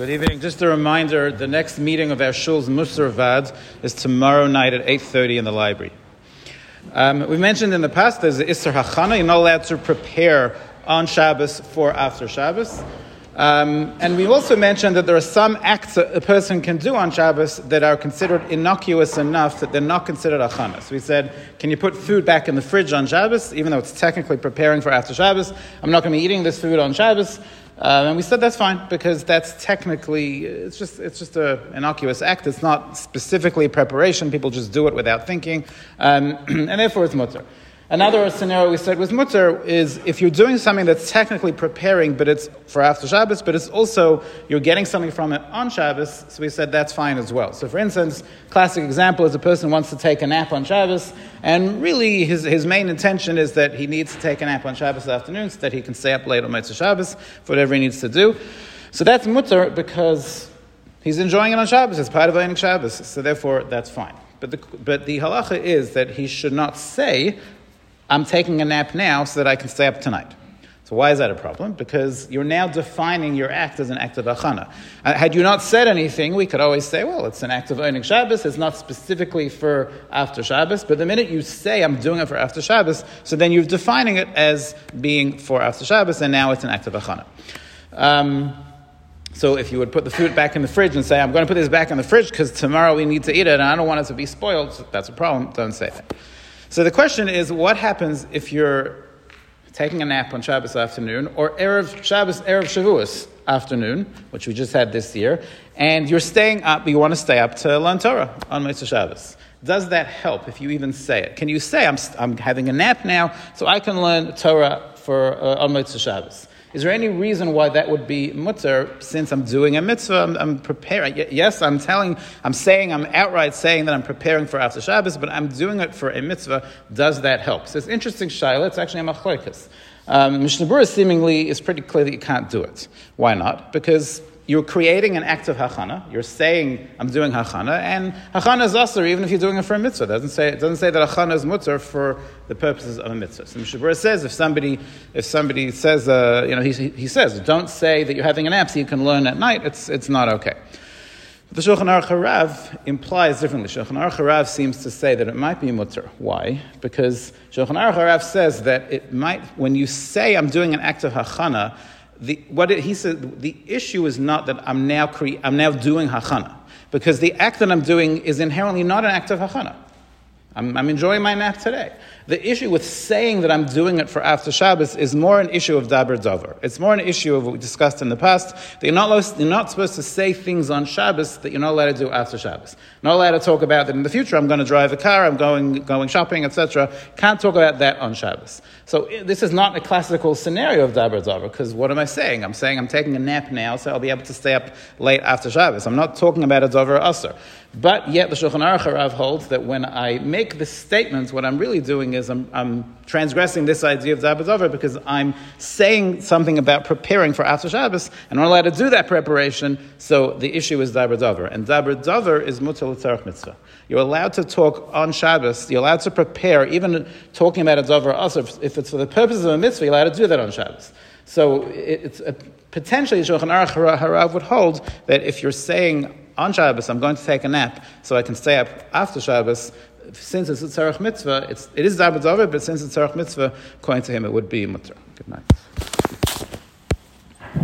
Good evening. Just a reminder, the next meeting of our shul's Musar Vad is tomorrow night at 8.30 in the library. Um, we mentioned in the past there's the Isser Hachana. You're not allowed to prepare on Shabbos for after Shabbos. Um, and we also mentioned that there are some acts a person can do on Shabbos that are considered innocuous enough that they're not considered achana. So we said, can you put food back in the fridge on Shabbos, even though it's technically preparing for after Shabbos? I'm not going to be eating this food on Shabbos. Um, and we said that's fine because that's technically it's just it's just a innocuous act. It's not specifically preparation. People just do it without thinking, um, and therefore it's mutter. Another scenario we said was mutter is if you're doing something that's technically preparing, but it's for after Shabbos, but it's also you're getting something from it on Shabbos. So we said that's fine as well. So for instance, classic example is a person wants to take a nap on Shabbos, and really his, his main intention is that he needs to take a nap on Shabbos afternoon so that he can stay up late on Motzei Shabbos for whatever he needs to do. So that's mutter because he's enjoying it on Shabbos. It's part of Oneg Shabbos. So therefore that's fine. But the, but the halacha is that he should not say I'm taking a nap now so that I can stay up tonight. So why is that a problem? Because you're now defining your act as an act of achana. Uh, had you not said anything, we could always say, well, it's an act of owning Shabbos. It's not specifically for after Shabbos. But the minute you say, I'm doing it for after Shabbos, so then you're defining it as being for after Shabbos, and now it's an act of achana. Um, so if you would put the food back in the fridge and say, I'm going to put this back in the fridge because tomorrow we need to eat it and I don't want it to be spoiled, that's a problem. Don't say that. So the question is, what happens if you're taking a nap on Shabbos afternoon or Erev Shabbos, Erev Shavuos afternoon, which we just had this year, and you're staying up, you want to stay up to learn Torah on Motzei Shabbos. Does that help if you even say it? Can you say, I'm, I'm having a nap now, so I can learn Torah for, uh, on Motzei Shabbos? Is there any reason why that would be mutter since I'm doing a mitzvah? I'm, I'm, preparing. Yes, I'm telling, I'm saying, I'm outright saying that I'm preparing for after Shabbos, but I'm doing it for a mitzvah. Does that help? So it's interesting, Shaila. It's actually a machloikas. Um, Mishnah Berurah seemingly is pretty clear that you can't do it. Why not? Because you're creating an act of hachana. You're saying, I'm doing hachana, and hachana is assur even if you're doing it for a mitzvah. It doesn't say, it doesn't say that hachana is mutter for the purposes of a mitzvah. So Mishnah Berurah says, if somebody, if somebody says, uh, you know, he, he says, don't say that you're having an app so you can learn at night, it's, it's not okay. The Shulchan Aruch Harav implies differently. Shulchan Aruch Harav seems to say that it might be mutter. Why? Because Shulchan Aruch Harav says that it might, when you say I'm doing an act of hachana, the, what it, he said, the issue is not that I'm now, cre- I'm now doing hachana, because the act that I'm doing is inherently not an act of hachana. I'm, I'm, enjoying my nap today. The issue with saying that I'm doing it for after Shabbos is more an issue of daber dover. It's more an issue of what we discussed in the past. That you're not, you're not supposed to say things on Shabbos that you're not allowed to do after Shabbos. Not allowed to talk about that in the future. I'm going to drive a car. I'm going going shopping, etc. Can't talk about that on Shabbos. So this is not a classical scenario of daber dover because what am I saying? I'm saying I'm taking a nap now, so I'll be able to stay up late after Shabbos. I'm not talking about a dover usher. But yet the Shulchan Aruch Harav holds that when I make the statements, what I'm really doing is I'm, I'm transgressing this idea of Zabat because I'm saying something about preparing for after Shabbos, and I'm allowed to do that preparation, so the issue is Zabat And Zabat is Mutal Mitzvah. You're allowed to talk on Shabbos, you're allowed to prepare, even talking about a Dover also, if it's for the purposes of a mitzvah, you're allowed to do that on Shabbos. So it's a, potentially Shulchan Aruch Harav would hold that if you're saying on Shabbos, I'm going to take a nap so I can stay up after Shabbos. Since it's a tzarech mitzvah, it's, it is Zabad but since it's a tzarech mitzvah, according to him, it would be mutter. Good night.